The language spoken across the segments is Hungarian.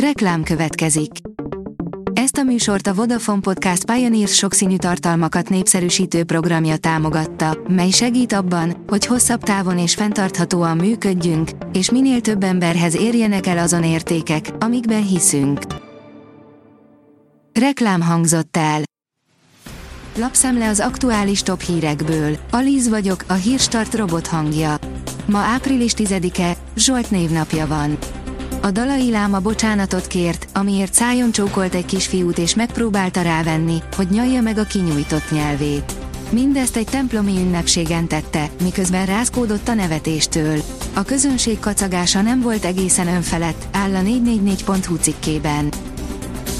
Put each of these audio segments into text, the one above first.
Reklám következik. Ezt a műsort a Vodafone Podcast Pioneers sokszínű tartalmakat népszerűsítő programja támogatta, mely segít abban, hogy hosszabb távon és fenntarthatóan működjünk, és minél több emberhez érjenek el azon értékek, amikben hiszünk. Reklám hangzott el. Lapszemle az aktuális top hírekből. Alíz vagyok, a hírstart robot hangja. Ma április 10-e, Zsolt névnapja van. A Dalai Láma bocsánatot kért, amiért szájon csókolt egy kisfiút és megpróbálta rávenni, hogy nyalja meg a kinyújtott nyelvét. Mindezt egy templomi ünnepségen tette, miközben rázkódott a nevetéstől. A közönség kacagása nem volt egészen önfelett, áll a 444.hu cikkében.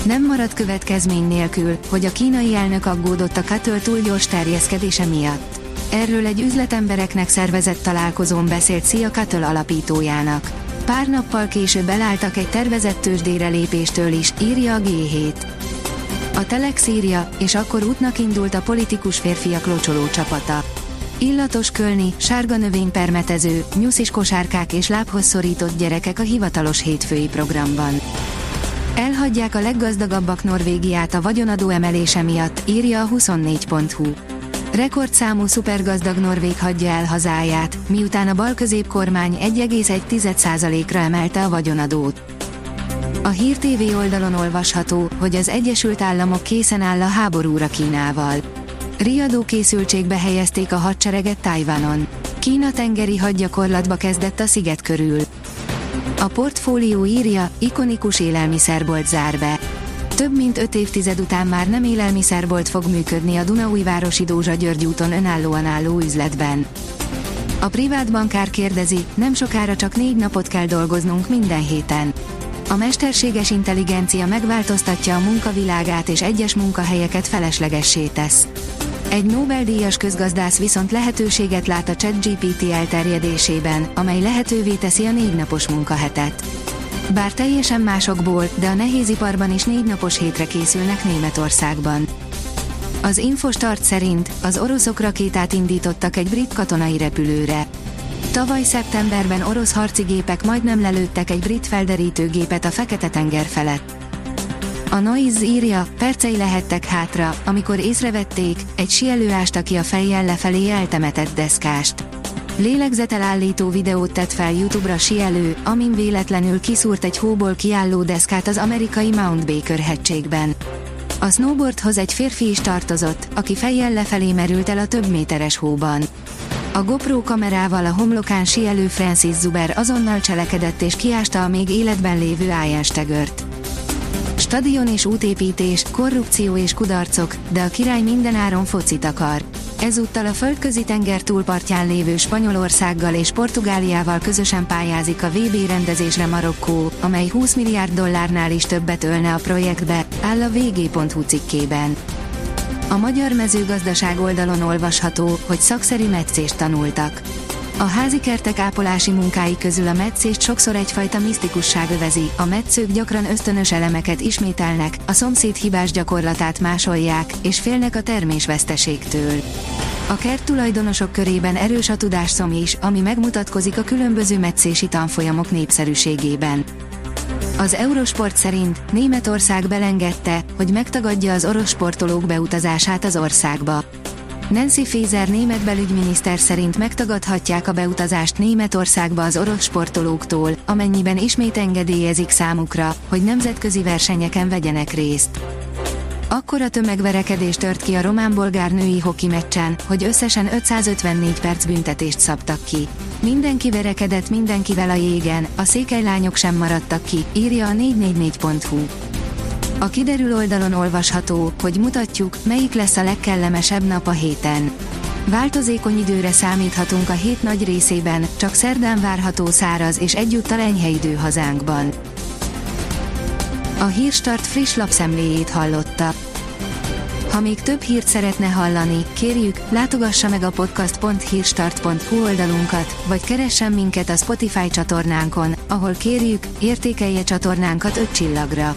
Nem marad következmény nélkül, hogy a kínai elnök aggódott a Katől túl gyors terjeszkedése miatt. Erről egy üzletembereknek szervezett találkozón beszélt Szia Katől alapítójának. Pár nappal később elálltak egy tervezett tőzsdére lépéstől is, írja a G7. A Telex írja, és akkor útnak indult a politikus férfiak locsoló csapata. Illatos kölni, sárga növénypermetező, nyuszis kosárkák és lábhoz szorított gyerekek a hivatalos hétfői programban. Elhagyják a leggazdagabbak Norvégiát a vagyonadó emelése miatt, írja a 24.hu. Rekordszámú szupergazdag Norvég hagyja el hazáját, miután a bal kormány 1,1%-ra emelte a vagyonadót. A Hír TV oldalon olvasható, hogy az Egyesült Államok készen áll a háborúra Kínával. Riadó készültségbe helyezték a hadsereget Tajvanon. Kína tengeri hadgyakorlatba kezdett a sziget körül. A portfólió írja, ikonikus élelmiszerbolt zár be. Több mint öt évtized után már nem élelmiszerbolt fog működni a Dunaújvárosi Dózsa György úton önállóan álló üzletben. A privát bankár kérdezi, nem sokára csak négy napot kell dolgoznunk minden héten. A mesterséges intelligencia megváltoztatja a munkavilágát és egyes munkahelyeket feleslegessé tesz. Egy Nobel-díjas közgazdász viszont lehetőséget lát a ChatGPT elterjedésében, amely lehetővé teszi a négy napos munkahetet. Bár teljesen másokból, de a nehéziparban is négy napos hétre készülnek Németországban. Az Infostart szerint az oroszok rakétát indítottak egy brit katonai repülőre. Tavaly szeptemberben orosz harci gépek majdnem lelőttek egy brit felderítőgépet a Fekete-tenger felett. A Noise írja, percei lehettek hátra, amikor észrevették, egy sielő ásta ki a fejjel lefelé eltemetett deszkást. Lélegzetelállító videót tett fel YouTube-ra sielő, amin véletlenül kiszúrt egy hóból kiálló deszkát az amerikai Mount Baker hegységben. A snowboardhoz egy férfi is tartozott, aki fejjel lefelé merült el a több méteres hóban. A GoPro kamerával a homlokán sielő Francis Zuber azonnal cselekedett és kiásta a még életben lévő Ian Stegert. Stadion és útépítés, korrupció és kudarcok, de a király mindenáron focit akar. Ezúttal a földközi tenger túlpartján lévő Spanyolországgal és Portugáliával közösen pályázik a VB rendezésre Marokkó, amely 20 milliárd dollárnál is többet ölne a projektbe, áll a vg.hu cikkében. A magyar mezőgazdaság oldalon olvasható, hogy szakszerű meccést tanultak. A házi kertek ápolási munkái közül a meccést sokszor egyfajta misztikusság övezi, a metszők gyakran ösztönös elemeket ismételnek, a szomszéd hibás gyakorlatát másolják, és félnek a termésveszteségtől. A kert tulajdonosok körében erős a tudásszom is, ami megmutatkozik a különböző meccési tanfolyamok népszerűségében. Az Eurosport szerint Németország belengedte, hogy megtagadja az orosz sportolók beutazását az országba. Nancy Faeser német belügyminiszter szerint megtagadhatják a beutazást Németországba az orosz sportolóktól, amennyiben ismét engedélyezik számukra, hogy nemzetközi versenyeken vegyenek részt. Akkora tömegverekedés tört ki a román-bolgár női hoki meccsen, hogy összesen 554 perc büntetést szabtak ki. Mindenki verekedett mindenkivel a jégen, a székelylányok sem maradtak ki, írja a 444.hu. A kiderül oldalon olvasható, hogy mutatjuk, melyik lesz a legkellemesebb nap a héten. Változékony időre számíthatunk a hét nagy részében, csak szerdán várható száraz és egyúttal enyhe idő hazánkban. A Hírstart friss lapszemléjét hallotta. Ha még több hírt szeretne hallani, kérjük, látogassa meg a podcast.hírstart.hu oldalunkat, vagy keressen minket a Spotify csatornánkon, ahol kérjük, értékelje csatornánkat 5 csillagra.